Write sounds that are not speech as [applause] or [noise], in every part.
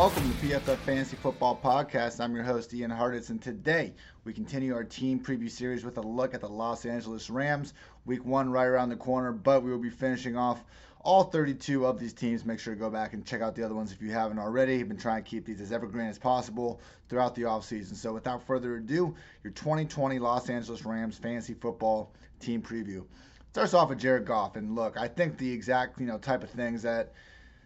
Welcome to PFF Fantasy Football Podcast. I'm your host Ian Hartitz, and today we continue our team preview series with a look at the Los Angeles Rams. Week one right around the corner, but we will be finishing off all 32 of these teams. Make sure to go back and check out the other ones if you haven't already. I've been trying to keep these as evergreen as possible throughout the offseason. So without further ado, your 2020 Los Angeles Rams fantasy football team preview. Starts off with Jared Goff, and look, I think the exact you know type of things that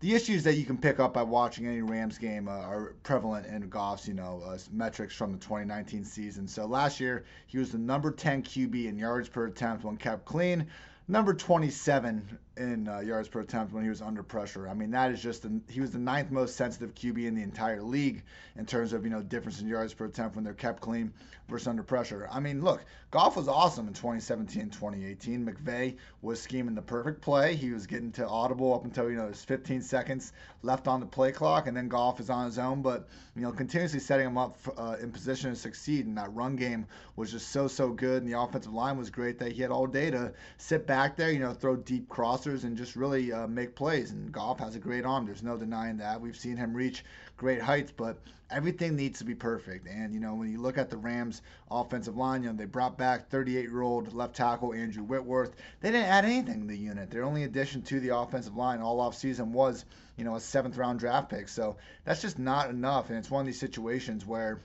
the issues that you can pick up by watching any Rams game uh, are prevalent in Goff's, you know, uh, metrics from the 2019 season. So last year he was the number 10 QB in yards per attempt when kept clean, number 27 in uh, yards per attempt when he was under pressure. I mean, that is just the, he was the ninth most sensitive QB in the entire league in terms of you know difference in yards per attempt when they're kept clean versus under pressure. I mean, look, Goff was awesome in 2017, 2018. McVay was scheming the perfect play. He was getting to audible up until you know there's 15 seconds left on the play clock, and then Goff is on his own. But you know, continuously setting him up uh, in position to succeed. And that run game was just so so good, and the offensive line was great that he had all day to sit back there, you know, throw deep crossers and just really uh, make plays. And Goff has a great arm. There's no denying that. We've seen him reach great heights, but everything needs to be perfect. And, you know, when you look at the Rams offensive line, you know, they brought back 38 year old left tackle Andrew Whitworth. They didn't add anything to the unit. Their only addition to the offensive line all off season was, you know, a seventh round draft pick. So that's just not enough. And it's one of these situations where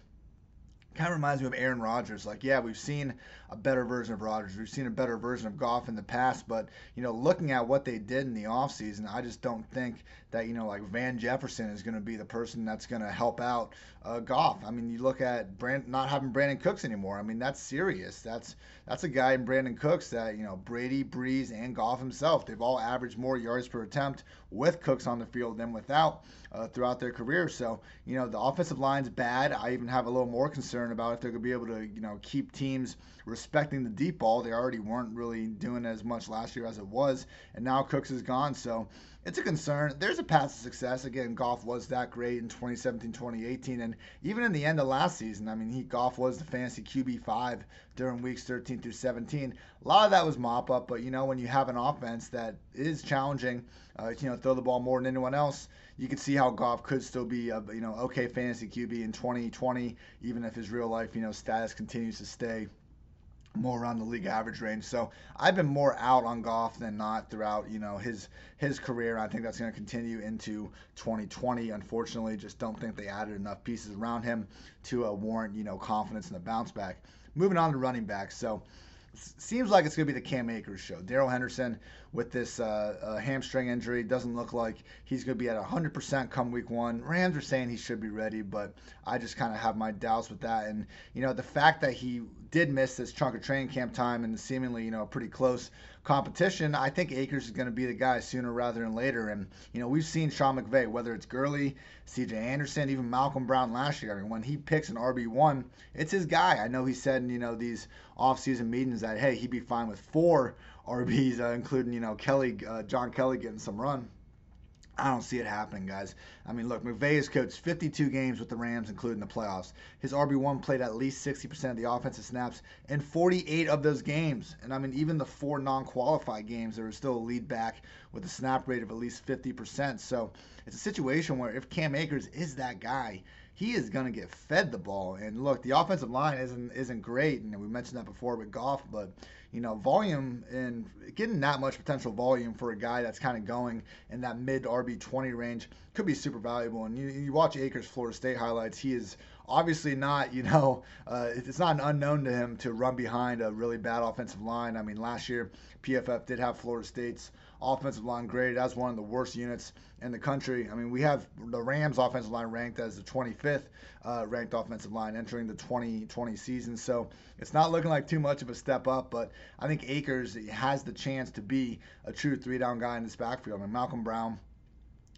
kind of reminds me of Aaron Rodgers. Like, yeah, we've seen a better version of Rodgers. We've seen a better version of Goff in the past, but you know, looking at what they did in the offseason, I just don't think that you know, like Van Jefferson is going to be the person that's going to help out uh, Goff. I mean, you look at Brand not having Brandin Cooks anymore. I mean, that's serious. That's that's a guy in Brandin Cooks that you know Brady, Brees, and Goff himself. They've all averaged more yards per attempt with Cooks on the field than without uh, throughout their career. So you know, the offensive line's bad. I even have a little more concern about if they're going to be able to you know keep teams respecting the deep ball. They already weren't really doing as much last year as it was, and now Cooks is gone. So it's a concern. There's a path to success. Again, Goff was that great in 2017, 2018, and even in the end of last season. I mean, he Goff was the fantasy QB five during weeks 13 through 17. A lot of that was mop up, but you know when you have an offense that is challenging, uh, you know throw the ball more than anyone else, you can see how Goff could still be a you know okay fantasy QB in 2020, even if his real life you know status continues to stay more around the league average range. So I've been more out on Goff than not throughout, you know, his his career. I think that's going to continue into 2020. Unfortunately, just don't think they added enough pieces around him to uh, warrant, you know, confidence in the bounce back. Moving on to running backs. So seems like it's going to be the Cam Akers show. Darrell Henderson with this uh, uh, hamstring injury doesn't look like he's going to be at 100% come week one. Rams are saying he should be ready, but I just kind of have my doubts with that. And, you know, the fact that he did miss this chunk of training camp time and seemingly, you know, pretty close competition, I think Akers is going to be the guy sooner rather than later. And, you know, we've seen Sean McVay, whether it's Gurley, CJ Anderson, even Malcolm Brown last year. I mean, when he picks an RB1, it's his guy. I know he said in, you know, these offseason meetings that, hey, he'd be fine with four RBs, uh, including, you know, Kelly, uh, John Kelly getting some run. I don't see it happening, guys. I mean, look, McVay has coached 52 games with the Rams, including the playoffs. His RB1 played at least 60% of the offensive snaps in 48 of those games. And I mean, even the four non qualified games, there was still a lead back with a snap rate of at least 50%. So it's a situation where if Cam Akers is that guy, he is going to get fed the ball. And look, the offensive line isn't isn't great, and we mentioned that before with Goff, but you know, volume and getting that much potential volume for a guy that's kind of going in that mid RB 20 range could be super valuable. And you, you watch Akers Florida State highlights, he is obviously not, you know, [laughs] uh, it's not an unknown to him to run behind a really bad offensive line. I mean, last year PFF did have Florida State's offensive line graded as one of the worst units in the country. I mean, we have the Rams offensive line ranked as the 25th uh, ranked offensive line entering the 2020 season. So it's not looking like too much of a step up, but I think Akers has the chance to be a true three down guy in this backfield. I mean, Malcolm Brown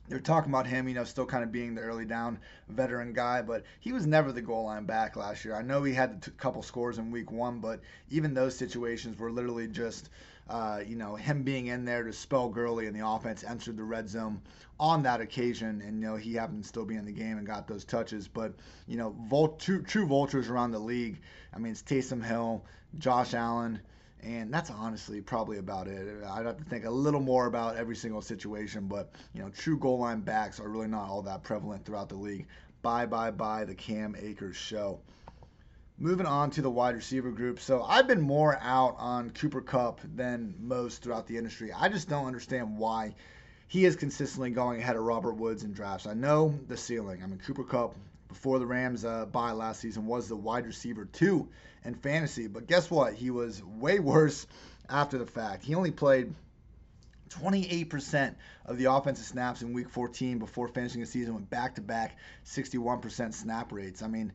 they're talking about him, you know, still kind of being the early down veteran guy, but he was never the goal line back last year. I know he had a couple scores in week one, but even those situations were literally just uh, you know, him being in there to spell Gurley and the offense entered the red zone on that occasion. And, you know, he happened to still be in the game and got those touches. But, you know, true, true vultures around the league. I mean, it's Taysom Hill, Josh Allen, And that's honestly probably about it. I'd have to think a little more about every single situation, but you know, true goal line backs are really not all that prevalent throughout the league. Bye bye bye the Cam Akers show. Moving on to the wide receiver group. So I've been more out on Cooper Kupp than most throughout the industry. I just don't understand why he is consistently going ahead of Robert Woods in drafts. I know the ceiling. I mean, Cooper Kupp before the Rams uh, last season was the wide receiver two in fantasy, but guess what? He was way [laughs] worse after the fact. He only played 28% of the offensive snaps in week 14 before finishing the season with back to back 61% snap rates. I mean,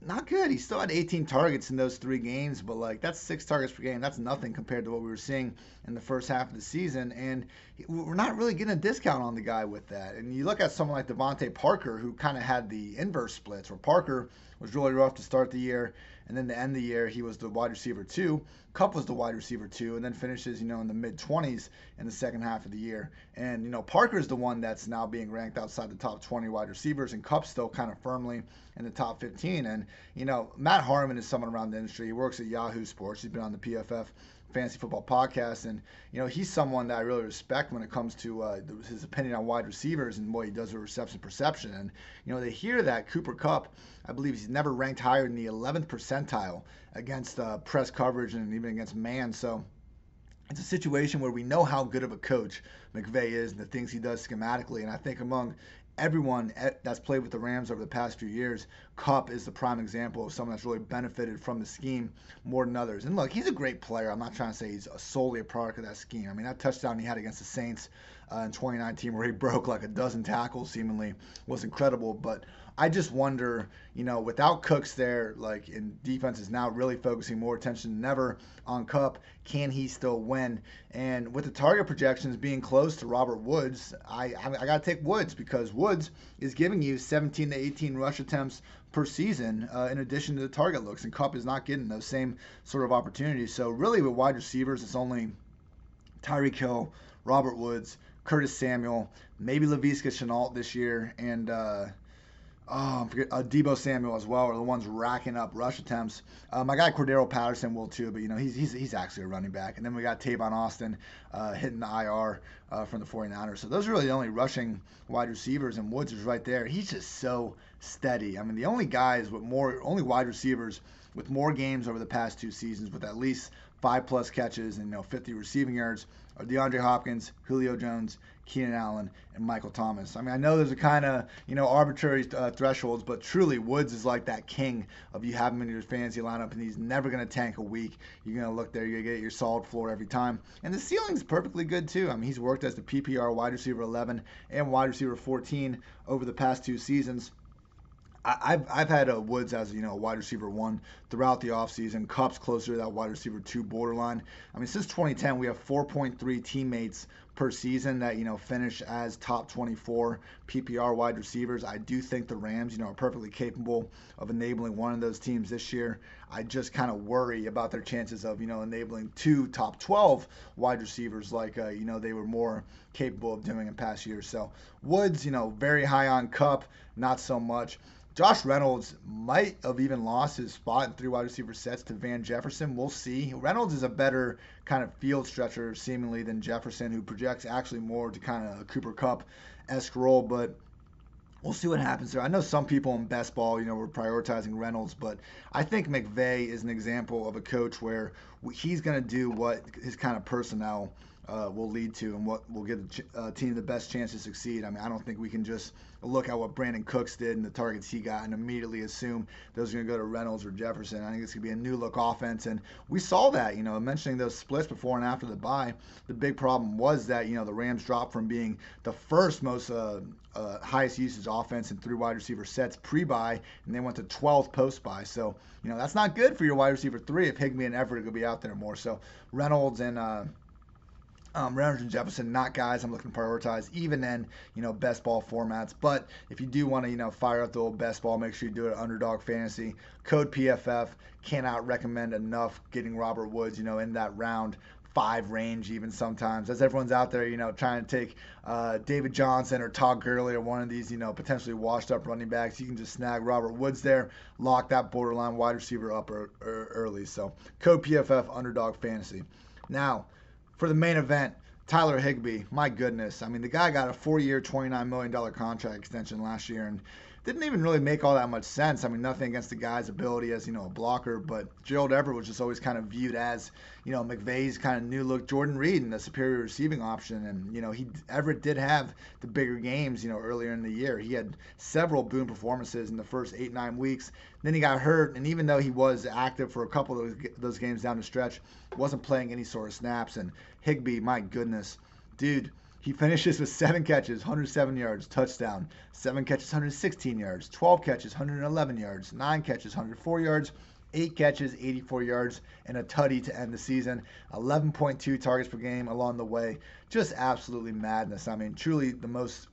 not good. He still had 18 targets in those three games, but like that's six targets per game. That's nothing compared to what we were seeing in the first half of the season. And we're not really getting a discount on the guy with that. And you look at someone like DeVante Parker, who kind of had the inverse splits, where Parker was really rough to start the year, and then to end the year, he was the wide receiver two. Kupp was the wide receiver two, and then finishes, you know, in the mid 20s in the second half of the year. And you know, Parker's the one that's now being ranked outside the top 20 wide receivers, and Kupp's still kind of firmly in the top 15. And you know, Matt Harmon is someone around the industry. He works at Yahoo Sports. He's been on the PFF fantasy football podcast, and you know he's someone that I really respect when it comes to uh, his opinion on wide receivers and what he does with reception perception. And you know they hear that Cooper Kupp, I believe he's never ranked higher than the 11th percentile against uh, press coverage and even against man. So it's a situation where we know how good of a coach McVay is and the things he does schematically. And I think among everyone that's played with the Rams over the past few years, Kupp is the prime example of someone that's really benefited from the scheme more than others. And look, he's a great player. I'm not trying to say he's solely a product of that scheme. I mean, that touchdown he had against the Saints uh, in 2019, where he [laughs] broke like a dozen tackles, seemingly was incredible. But I just wonder, you know, without Cooks there, like in defense is now really focusing more attention than ever on Kupp. Can he still win? And with the target projections being close to Robert Woods, I I, I got to take Woods because Woods is giving you 17 to 18 rush attempts per season uh, in addition to the target looks, and Kupp is not getting those same sort of opportunities. So really, with wide receivers, it's only Tyreek Hill, Robert Woods, Curtis Samuel, maybe Laviska Shenault this year, and uh, oh, forget, uh, Deebo Samuel as well are the ones racking up rush attempts. Uh, my guy Cordarrelle Patterson will too, but you know he's he's, he's actually a running back. And then we got Tavon Austin uh, hitting the IR uh, from the 49ers. So those are really the only rushing wide receivers, and Woods is right there. He's just so steady. I mean, the only guys with more, only wide receivers with more games over the past two seasons with at least five plus catches and you know 50 receiving yards are DeAndre Hopkins, Julio Jones, Keenan Allen, and Michael Thomas. I mean, I know there's a kind of you know arbitrary uh, thresholds, but truly Woods is like that king of you have him in your fantasy lineup, and he's never going to tank a week. You're going to look there, you're going to get your solid floor every time, and the ceiling's perfectly good too. I mean, he's worked as the PPR wide receiver 11 and wide receiver 14 over the past two seasons. I've I've had a Woods as you know wide receiver one throughout the offseason. Kupp's closer to that wide receiver two borderline. I mean, since 2010, we have 4.3 teammates per season that you know finish as top 24 PPR wide receivers. I do think the Rams, you know, are perfectly capable of enabling one of those teams this year. I just kind of worry about their chances of you know enabling two top 12 wide receivers like uh, you know they were more capable of doing in past years. So Woods, you know, very high on Kupp, not so much. Josh Reynolds might have even lost his spot in three wide receiver sets to Van Jefferson. We'll see. Reynolds is a better kind of field stretcher, seemingly, than Jefferson, who projects actually more to kind of a Cooper Kupp esque role. But we'll see what happens there. I know some people in best ball, you know, were prioritizing Reynolds, but I think McVay is an example of a coach where he's going to do what his kind of personnel uh, will lead to and what will give the uh, team the best chance to succeed. I mean, I don't think we can just look at what Brandin Cooks did and the targets he got and immediately assume those are going to go to Reynolds or Jefferson. I think it's going to be a new look offense. And we saw that, you know, mentioning those splits before and after the bye. The big problem was that, you know, the Rams dropped from being the first most uh, uh, highest usage offense in three wide receiver sets pre bye, and they went to 12th post bye. So, you know, that's not good for your wide receiver three if Higbee and Everett to be out there more. So, Reynolds and, uh, um, Reynolds and Jefferson, not guys I'm looking to prioritize, even in you know best ball formats. But if you do want to you know fire up the old best ball, make sure you do it underdog fantasy. Code PFF cannot recommend enough getting Robert Woods you know in that round five range even sometimes as everyone's out there you know trying to take uh, david johnson or todd Gurley or one of these you know potentially washed up running backs you can just snag robert woods there lock that borderline wide receiver up er, er, early so code pff underdog fantasy now for the main event tyler Higbee. my goodness i mean the guy got a four-year $29 million contract extension last year and didn't even really make all that much sense. I mean, nothing against the guy's ability as you know a blocker, but Gerald Everett was just always kind of viewed as you know McVay's kind of new look Jordan Reed and the superior receiving option. And you know he Everett did have the bigger games you know earlier in the year. He had several boom performances in the first eight nine weeks. Then he got hurt, and even though he was active for a couple of those, those games down the stretch, wasn't playing any sort of snaps. And Higbee, my goodness, dude he finishes with seven catches, 107 yards, touchdown. Seven catches, 116 yards. 12 catches, 111 yards. Nine catches, 104 yards. Eight catches, 84 yards, and a tutty to end the season. 11.2 targets per game along the way. Just absolutely madness. I mean, truly the most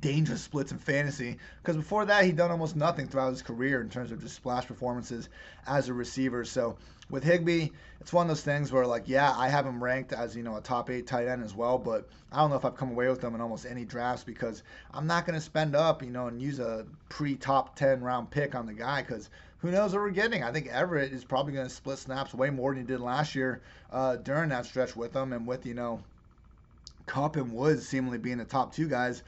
dangerous splits in fantasy because before that he'd done almost nothing throughout his career in terms of just splash performances as a receiver. So with Higbee, it's one of those things where like yeah, I have him ranked as you know a top eight tight end as well, but I don't know if I've come away with him in almost any drafts because I'm not going to spend up you know and use a pre top ten round pick on the guy because who knows what we're getting. I think Everett is probably going to split snaps way more than he did last year uh, during that stretch with him and with you know. Kupp and Woods seemingly being the top two guys.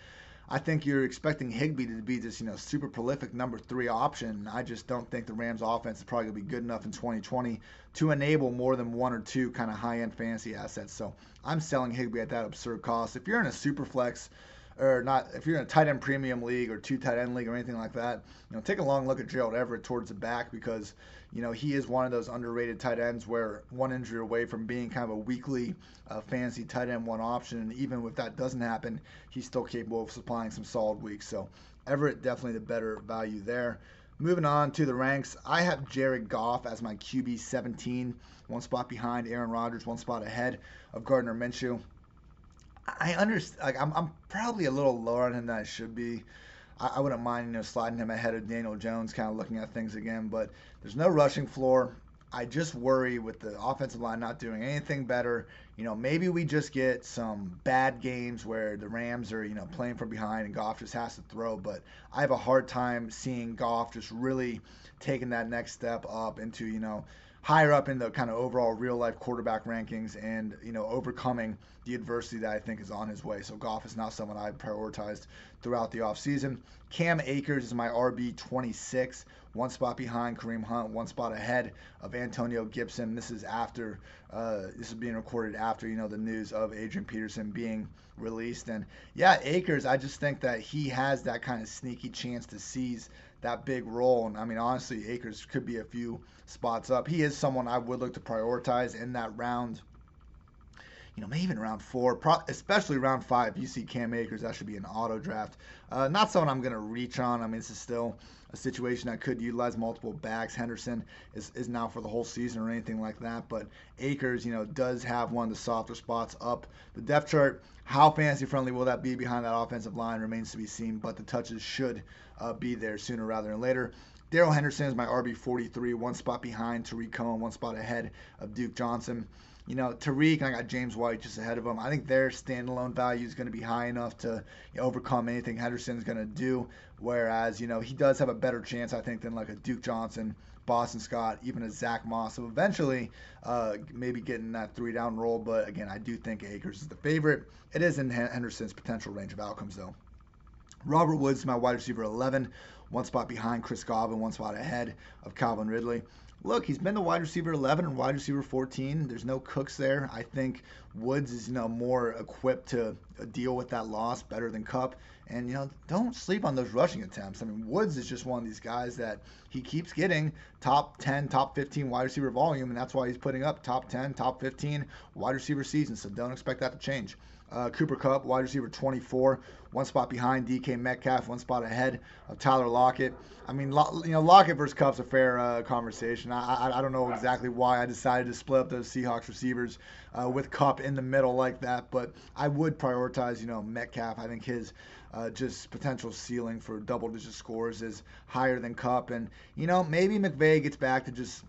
I think you're expecting Higbee to be this, you know, super prolific number three option. I just don't think the Rams offense is probably going to be good enough in 2020 to enable more than one or two kind of high end fantasy assets. So I'm selling Higbee at that absurd cost. If you're in a super flex, or not if you're in a tight end premium league or two tight end league or anything like that, you know, take a long look at Gerald Everett towards the back because you know he is one of those underrated tight ends where one injury away from being kind of a weekly uh, fantasy tight end one option, and even if that doesn't happen, he's still capable of supplying some solid weeks. So Everett definitely the better value there. Moving on to the ranks, I have Jared Goff as my QB 17, one spot behind Aaron Rodgers, one spot ahead of Gardner Minshew. I understand. Like I'm, I'm probably a little lower on him than I should be. I, I wouldn't mind, you know, sliding him ahead of Daniel Jones, kind of looking at things again. But there's no rushing floor. I just worry with the offensive line not doing anything better. You know, maybe we just get some bad games where the Rams are, you know, playing from behind and Goff just has to throw. But I have a hard time seeing Goff just really taking that next step up into, you know, higher up in the kind of overall real life quarterback rankings and you know overcoming the adversity that I think is on his way. So Goff is not someone I've prioritized throughout the offseason. Cam Akers is my RB 26, one spot behind Kareem Hunt, one spot ahead of Antonio Gibson. This is after uh, this is being recorded after you know the news of Adrian Peterson being released. And yeah, Akers, I just think that he has that kind of sneaky chance to seize that big role. And I mean, honestly, Akers could be a few spots up. He is someone I would look to prioritize in that round. You know, maybe even round four, pro- especially round five. You see Cam Akers, that should be an auto draft. Uh, not someone I'm going to reach on. I mean, this is still a situation that could utilize multiple backs. Henderson is, is now for the whole season or anything like that. But Akers, you know, does have one of the softer spots up the depth chart. How fantasy friendly will that be behind that offensive line remains to be seen, but the touches should uh, be there sooner rather than later. Darrell Henderson is my RB 43, one spot behind Tarik Cohen, one spot ahead of Duke Johnson. You know, Tarik and I got James White just ahead of him. I think their standalone value is going to be high enough to you know, overcome anything Henderson's going to do. Whereas, you know, he does have a better chance, I think, than like a Duke Johnson, Boston Scott, even a Zach Moss. So eventually, uh, maybe getting that three down roll. But again, I do think Akers is the favorite. It is in Henderson's potential range of outcomes, though. Robert Woods, my wide receiver 11, one spot behind Chris Godwin, one spot ahead of Calvin Ridley. Look, he's been the wide receiver 11 and wide receiver 14. There's no Cooks there. I think Woods is you know more equipped to deal with that loss better than Kupp. And you know, don't sleep on those rushing attempts. I mean, Woods is just one of these guys that he keeps getting top 10, top 15 wide receiver volume, and that's why he's putting up top 10, top 15 wide receiver seasons. So don't expect that to change. Uh, Cooper Kupp, wide receiver 24, one spot behind DK Metcalf, one spot ahead of Tyler Lockett. I mean, you know, Lockett versus Kupp's a fair uh, conversation. I, I, I, don't know exactly why I decided to split up those Seahawks receivers uh, with Kupp in the middle like that, but I would prioritize, you know, Metcalf. I think his uh, just potential ceiling for double-digit scores is higher than Kupp, and you know, maybe McVay gets back to just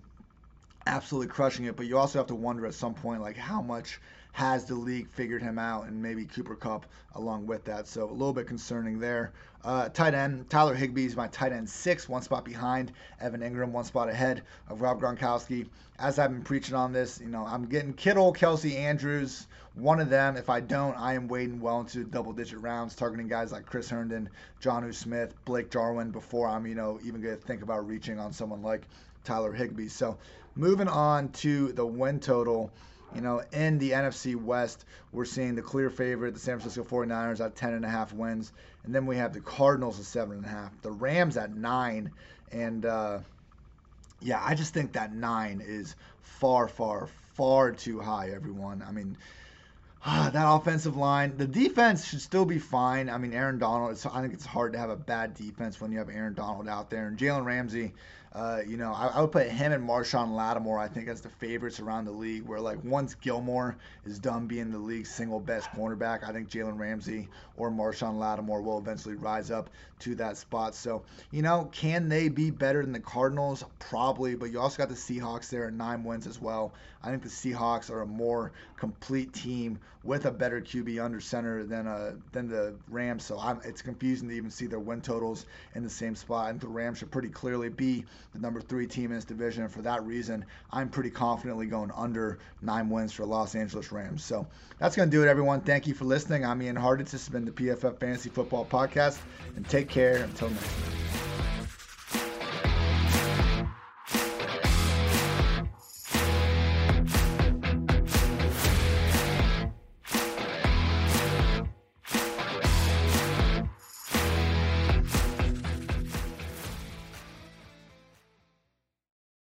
absolutely crushing it. But you also have to wonder at some point, like how much has the league figured him out, and maybe Cooper Kupp along with that. So a little bit concerning there. Uh, tight end Tyler Higbee is my tight end six, one spot behind Evan Engram, one spot ahead of Rob Gronkowski. As I've been preaching on this, you know, I'm getting Kittle, Kelsey, Andrews, one of them. If I don't, I am wading well into double digit rounds, targeting guys like Chris Herndon, Jonnu Smith, Blake Jarwin before I'm, you know, even going to think about reaching on someone like Tyler Higbee. So moving on to the win total. You know, in the NFC West, we're seeing the clear favorite, the San Francisco 49ers at 10.5 wins. And then we have the Cardinals at 7.5, the Rams at 9. And uh, yeah, I just think that 9 is far, far, far too high, everyone. I mean, that offensive line, the defense should still be fine. I mean, Aaron Donald, I think it's hard to have a bad defense when you have Aaron Donald out there. And Jalen Ramsey, uh, you know, I, I, would put him and Marshon Lattimore, I think, as the favorites around the league. Where like once Gilmore is done being the league's single best cornerback, I think Jalen Ramsey or Marshon Lattimore will eventually rise up to that spot. So you know, can they be better than the Cardinals? Probably, but you also got the Seahawks there at nine wins as well. I think the Seahawks are a more complete team with a better QB under center than uh than the Rams. So I'm, it's confusing to even see their win totals in the same spot. Think the Rams should pretty clearly be the number three team in this division. And for that reason, I'm pretty confidently going under nine wins for Los Angeles Rams. So that's going to do it, everyone. Thank you for listening. I'm Ian Hartitz. This has been the PFF Fantasy Football Podcast. And take care until next time.